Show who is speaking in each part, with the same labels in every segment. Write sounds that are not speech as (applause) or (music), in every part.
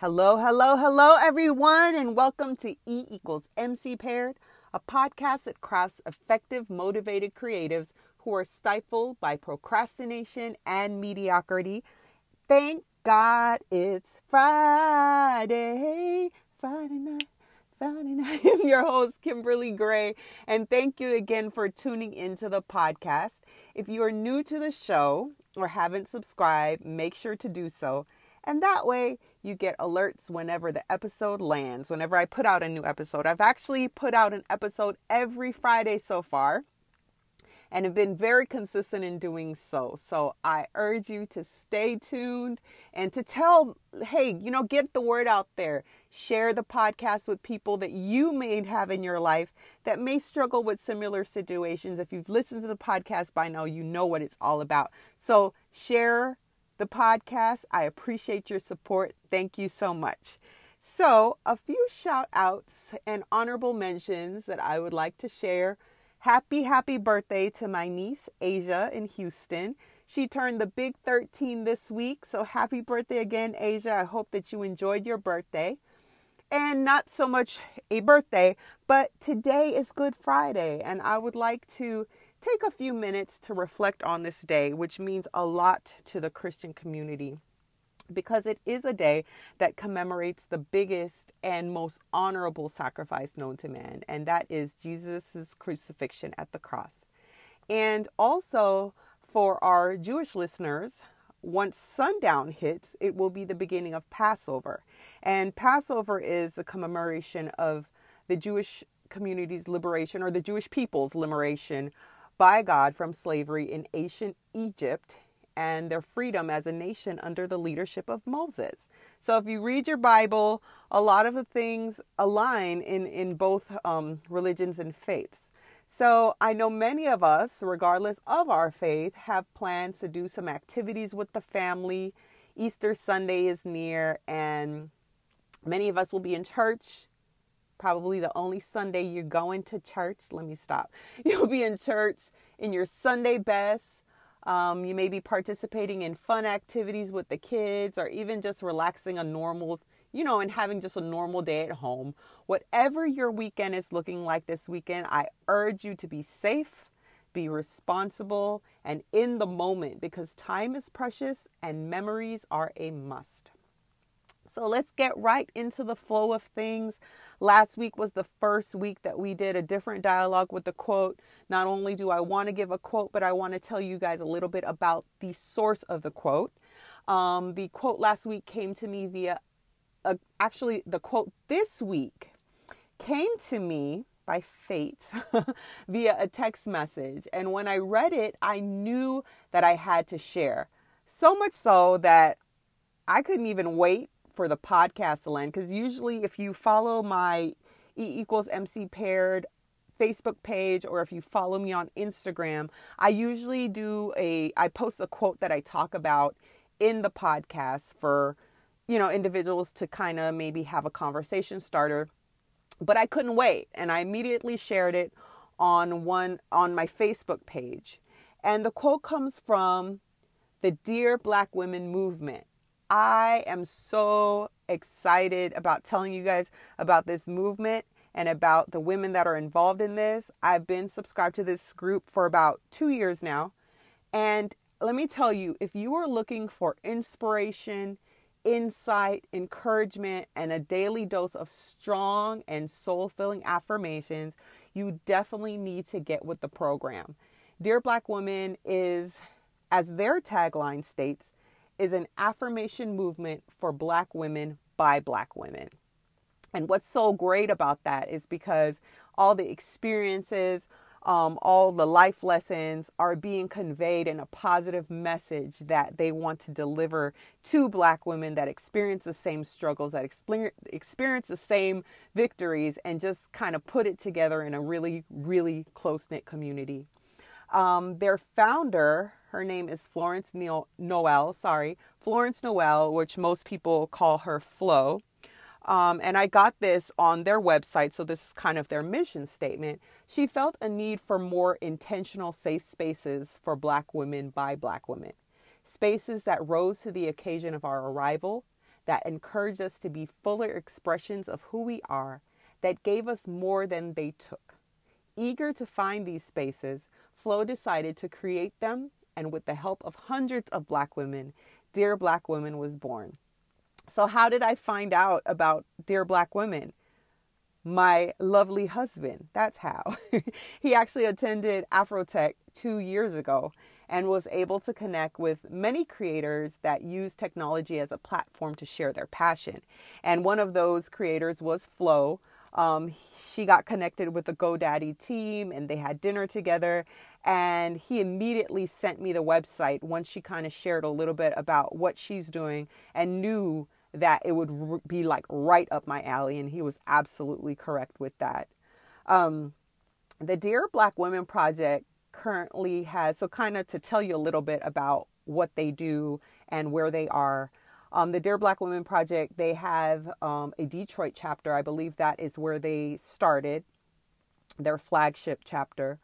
Speaker 1: Hello, hello, hello, everyone, and welcome to E equals MC Paired, a podcast that crafts effective, motivated creatives who are stifled by procrastination and mediocrity. Thank God it's Friday, Friday night. Friday night. (laughs) I'm your host, Kimberly Gray, and thank you again for tuning into the podcast. If you are new to the show or haven't subscribed, make sure to do so. And that way, you get alerts whenever the episode lands, whenever I put out a new episode. I've actually put out an episode every Friday so far and have been very consistent in doing so. So I urge you to stay tuned and to tell, hey, you know, get the word out there. Share the podcast with people that you may have in your life that may struggle with similar situations. If you've listened to the podcast by now, you know what it's all about. So share the podcast. I appreciate your support. Thank you so much. So, a few shout outs and honorable mentions that I would like to share. Happy, happy birthday to my niece, Asia, in Houston. She turned the big 13 this week. So, happy birthday again, Asia. I hope that you enjoyed your birthday. And not so much a birthday, but today is Good Friday. And I would like to take a few minutes to reflect on this day, which means a lot to the Christian community because it is a day that commemorates the biggest and most honorable sacrifice known to man, and that is Jesus' crucifixion at the cross. And also for our Jewish listeners, once sundown hits, it will be the beginning of Passover. And Passover is the commemoration of the Jewish community's liberation or the Jewish people's liberation by God from slavery in ancient Egypt and their freedom as a nation under the leadership of Moses. So, if you read your Bible, a lot of the things align in, in both um, religions and faiths. So, I know many of us, regardless of our faith, have plans to do some activities with the family. Easter Sunday is near, and many of us will be in church probably the only Sunday you're going to church. Let me stop. (laughs) You'll be in church in your Sunday best. Um, you may be participating in fun activities with the kids or even just relaxing a normal, you know, and having just a normal day at home. Whatever your weekend is looking like this weekend, I urge you to be safe, be responsible, and in the moment because time is precious and memories are a must. So let's get right into the flow of things. Last week was the first week that we did a different dialogue with the quote. Not only do I want to give a quote, but I want to tell you guys a little bit about the source of the quote. Um, the quote last week came to me via, a, actually, the quote this week came to me by fate (laughs) via a text message. And when I read it, I knew that I had to share. So much so that I couldn't even wait for the podcast to land because usually if you follow my E equals MC paired Facebook page or if you follow me on Instagram, I usually do a I post a quote that I talk about in the podcast for you know individuals to kind of maybe have a conversation starter. But I couldn't wait and I immediately shared it on one on my Facebook page. And the quote comes from the Dear Black Women movement. I am so excited about telling you guys about this movement and about the women that are involved in this. I've been subscribed to this group for about two years now. And let me tell you, if you are looking for inspiration, insight, encouragement, and a daily dose of strong and soul filling affirmations, you definitely need to get with the program. Dear Black Woman is, as their tagline states, is an affirmation movement for black women by black women. And what's so great about that is because all the experiences, um, all the life lessons are being conveyed in a positive message that they want to deliver to black women that experience the same struggles, that experience the same victories, and just kind of put it together in a really, really close knit community. Um, their founder, her name is Florence Noel, sorry, Florence Noel, which most people call her Flo. Um, and I got this on their website, so this is kind of their mission statement. She felt a need for more intentional safe spaces for Black women by Black women, spaces that rose to the occasion of our arrival, that encouraged us to be fuller expressions of who we are, that gave us more than they took. Eager to find these spaces, Flo decided to create them, and with the help of hundreds of Black women, Dear Black Women was born. So, how did I find out about Dear Black Women? My lovely husband. That's how. (laughs) he actually attended Afrotech two years ago and was able to connect with many creators that use technology as a platform to share their passion. And one of those creators was Flo. Um, she got connected with the GoDaddy team and they had dinner together. And he immediately sent me the website once she kind of shared a little bit about what she's doing and knew that it would be like right up my alley. And he was absolutely correct with that. Um, the Dear Black Women Project currently has, so kind of to tell you a little bit about what they do and where they are. Um, the Dear Black Women Project, they have um, a Detroit chapter. I believe that is where they started, their flagship chapter.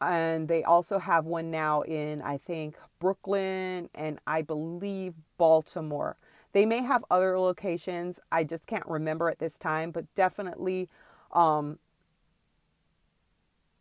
Speaker 1: And they also have one now in, I think, Brooklyn and I believe Baltimore. They may have other locations. I just can't remember at this time, but definitely um,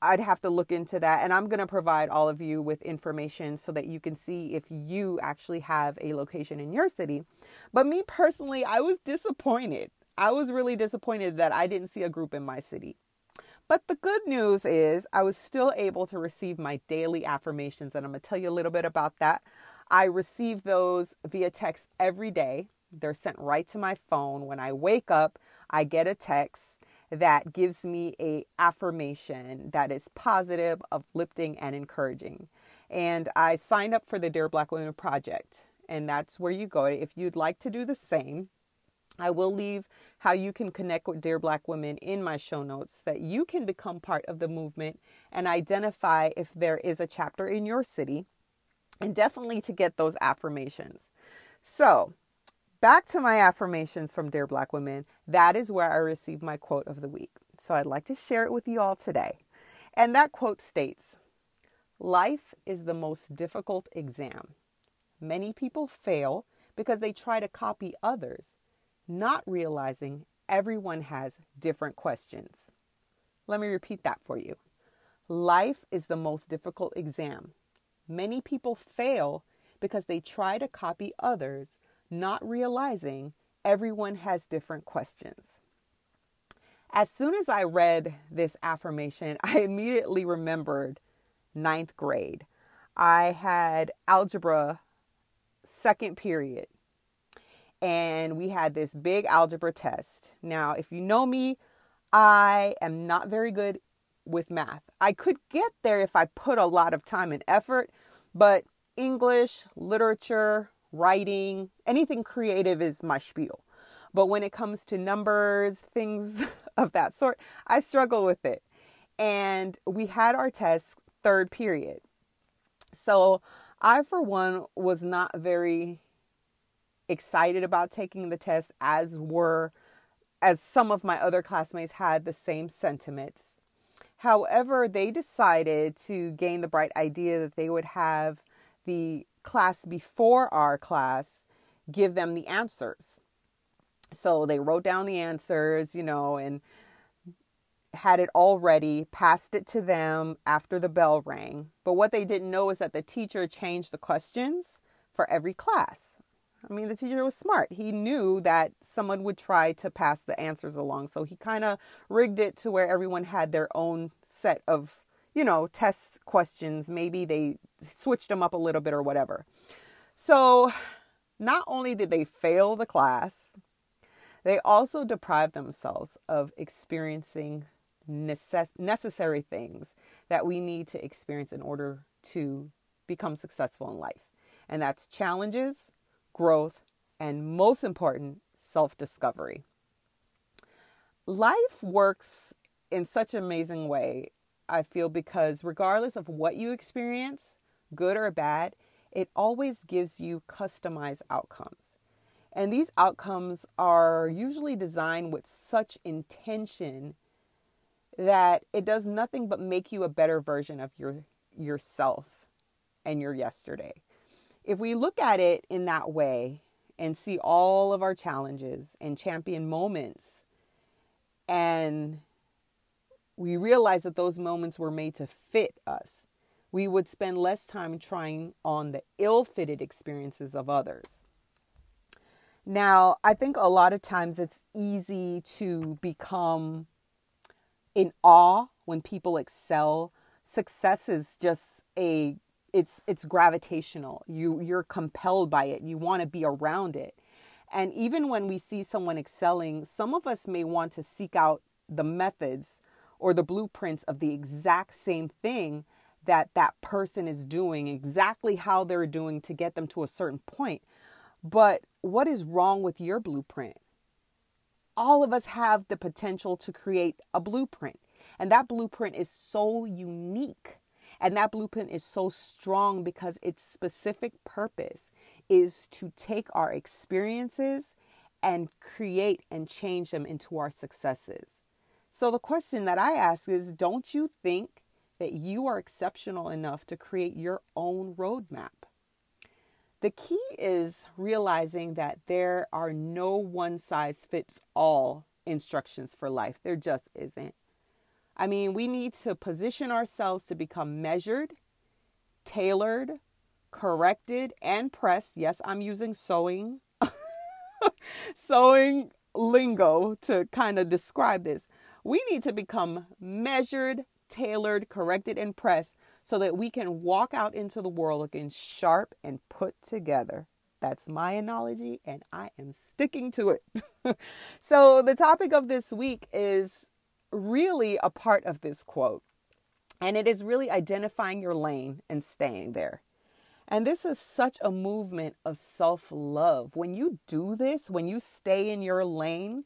Speaker 1: I'd have to look into that. And I'm going to provide all of you with information so that you can see if you actually have a location in your city. But me personally, I was disappointed. I was really disappointed that I didn't see a group in my city. But the good news is I was still able to receive my daily affirmations. And I'm to tell you a little bit about that. I receive those via text every day. They're sent right to my phone. When I wake up, I get a text that gives me a affirmation that is positive, uplifting, and encouraging. And I signed up for the Dear Black Women Project, and that's where you go. If you'd like to do the same, I will leave how you can connect with Dear Black Women in my show notes that you can become part of the movement and identify if there is a chapter in your city, and definitely to get those affirmations. So, back to my affirmations from Dear Black Women, that is where I received my quote of the week. So I'd like to share it with you all today. And that quote states Life is the most difficult exam. Many people fail because they try to copy others, not realizing everyone has different questions. Let me repeat that for you. Life is the most difficult exam. Many people fail because they try to copy others, not realizing everyone has different questions. As soon as I read this affirmation, (laughs) I immediately remembered ninth grade. I had algebra second period, and we had this big algebra test. Now, if you know me, I am not very good with math. I could get there if I put a lot of time and effort, but English, literature, writing, anything creative is my spiel. But when it comes to numbers, things (laughs) of that sort, I struggle with it. And we had our test third period. So I, for one, was not very excited about taking the test, as were as some of my other classmates had the same sentiments. However, they decided to gain the bright idea that they would have the class before our class give them the answers. So they wrote down the answers, you know, and had it all ready, passed it to them after the bell rang. But what they didn't know is that the teacher changed the questions for every class. I mean, the teacher was smart. He knew that someone would try to pass the answers along. So he kind of rigged it to where everyone had their own set of you know, test questions. Maybe they switched them up a little bit or whatever. So, not only did they fail the class, they also deprived themselves of experiencing necess- necessary things that we need to experience in order to become successful in life. And that's challenges, growth, and most important, self discovery. Life works in such an amazing way I feel, because regardless of what you experience, good or bad, it always gives you customized outcomes. And these outcomes are usually designed with such intention that it does nothing but make you a better version of your yourself and your yesterday. If we look at it in that way, and see all of our challenges and champion moments. And we realize that those moments were made to fit us. We would spend less time trying on the ill fitted experiences of others. Now, I think a lot of times it's easy to become in awe when people excel. Success is just a it's it's gravitational. You you're compelled by it. You want to be around it. And even when we see someone excelling, some of us may want to seek out the methods or the blueprints of the exact same thing that that person is doing, exactly how they're doing to get them to a certain point. But what is wrong with your blueprint? All of us have the potential to create a blueprint, and that blueprint is so unique. And that blueprint is so strong because its specific purpose is to take our experiences and create and change them into our successes. So, the question that I ask is don't you think that you are exceptional enough to create your own roadmap? The key is realizing that there are no one size fits all instructions for life. There just isn't. I mean, we need to position ourselves to become measured, tailored, corrected, and pressed. Yes, I'm using sewing, (laughs) sewing lingo to kind of describe this. We need to become measured, tailored, corrected, and pressed so that we can walk out into the world looking sharp and put together. That's my analogy, and I am sticking to it. (laughs) so, the topic of this week is really a part of this quote, and it is really identifying your lane and staying there. And this is such a movement of self love. When you do this, when you stay in your lane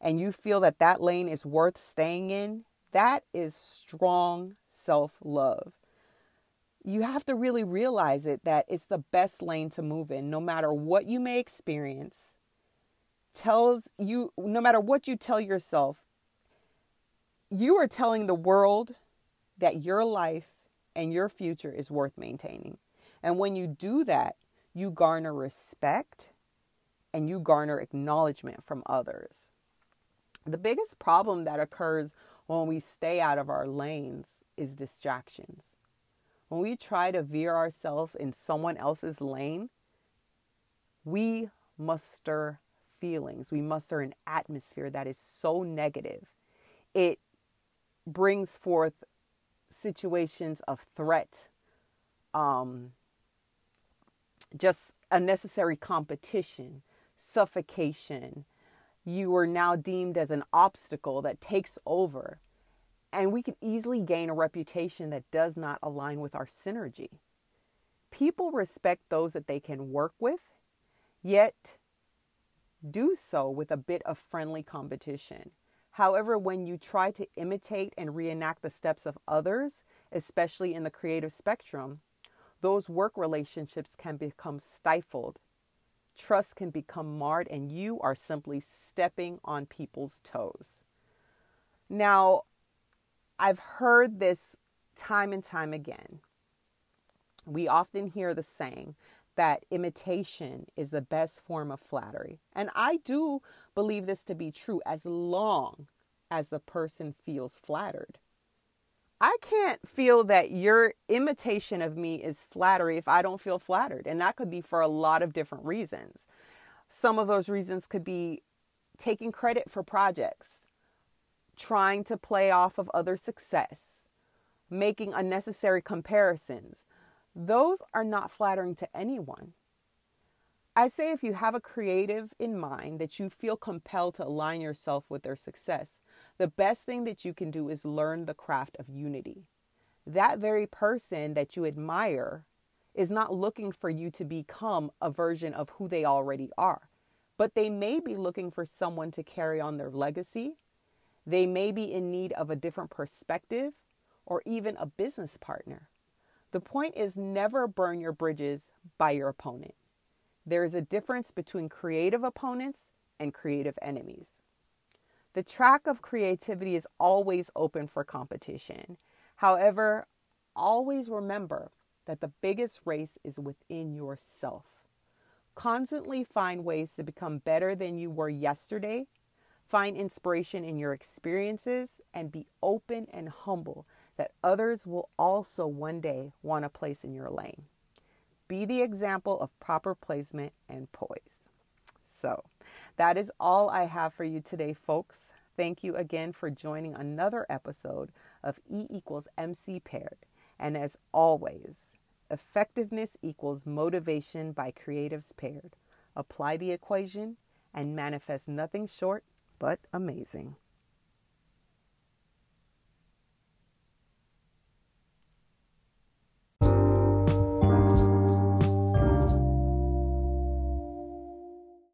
Speaker 1: and you feel that that lane is worth staying in, that is strong self love you have to really realize it that it's the best lane to move in no matter what you may experience tells you no matter what you tell yourself you are telling the world that your life and your future is worth maintaining and when you do that you garner respect and you garner acknowledgement from others the biggest problem that occurs when we stay out of our lanes is distractions when we try to veer ourselves in someone else's lane, we muster feelings. We muster an atmosphere that is so negative. It brings forth situations of threat, um, just unnecessary competition, suffocation. You are now deemed as an obstacle that takes over. And we can easily gain a reputation that does not align with our synergy. People respect those that they can work with, yet do so with a bit of friendly competition. However, when you try to imitate and reenact the steps of others, especially in the creative spectrum, those work relationships can become stifled. Trust can become marred, and you are simply stepping on people's toes. Now, I've heard this time and time again. We often hear the saying that imitation is the best form of flattery. And I do believe this to be true as long as the person feels flattered. I can't feel that your imitation of me is flattery if I don't feel flattered. And that could be for a lot of different reasons. Some of those reasons could be taking credit for projects trying to play off of other success, making unnecessary comparisons. Those are not flattering to anyone. I say if you have a creative in mind that you feel compelled to align yourself with their success, the best thing that you can do is learn the craft of unity. That very person that you admire is not looking for you to become a version of who they already are, but they may be looking for someone to carry on their legacy they may be in need of a different perspective or even a business partner. The point is never burn your bridges by your opponent. There is a difference between creative opponents and creative enemies. The track of creativity is always open for competition. However, always remember that the biggest race is within yourself. Constantly find ways to become better than you were yesterday. Find inspiration in your experiences and be open and humble that others will also one day want a place in your lane. Be the example of proper placement and poise. So, that is all I have for you today, folks. Thank you again for joining another episode of E equals MC paired. And as always, effectiveness equals motivation by creatives paired. Apply the equation and manifest nothing short but amazing.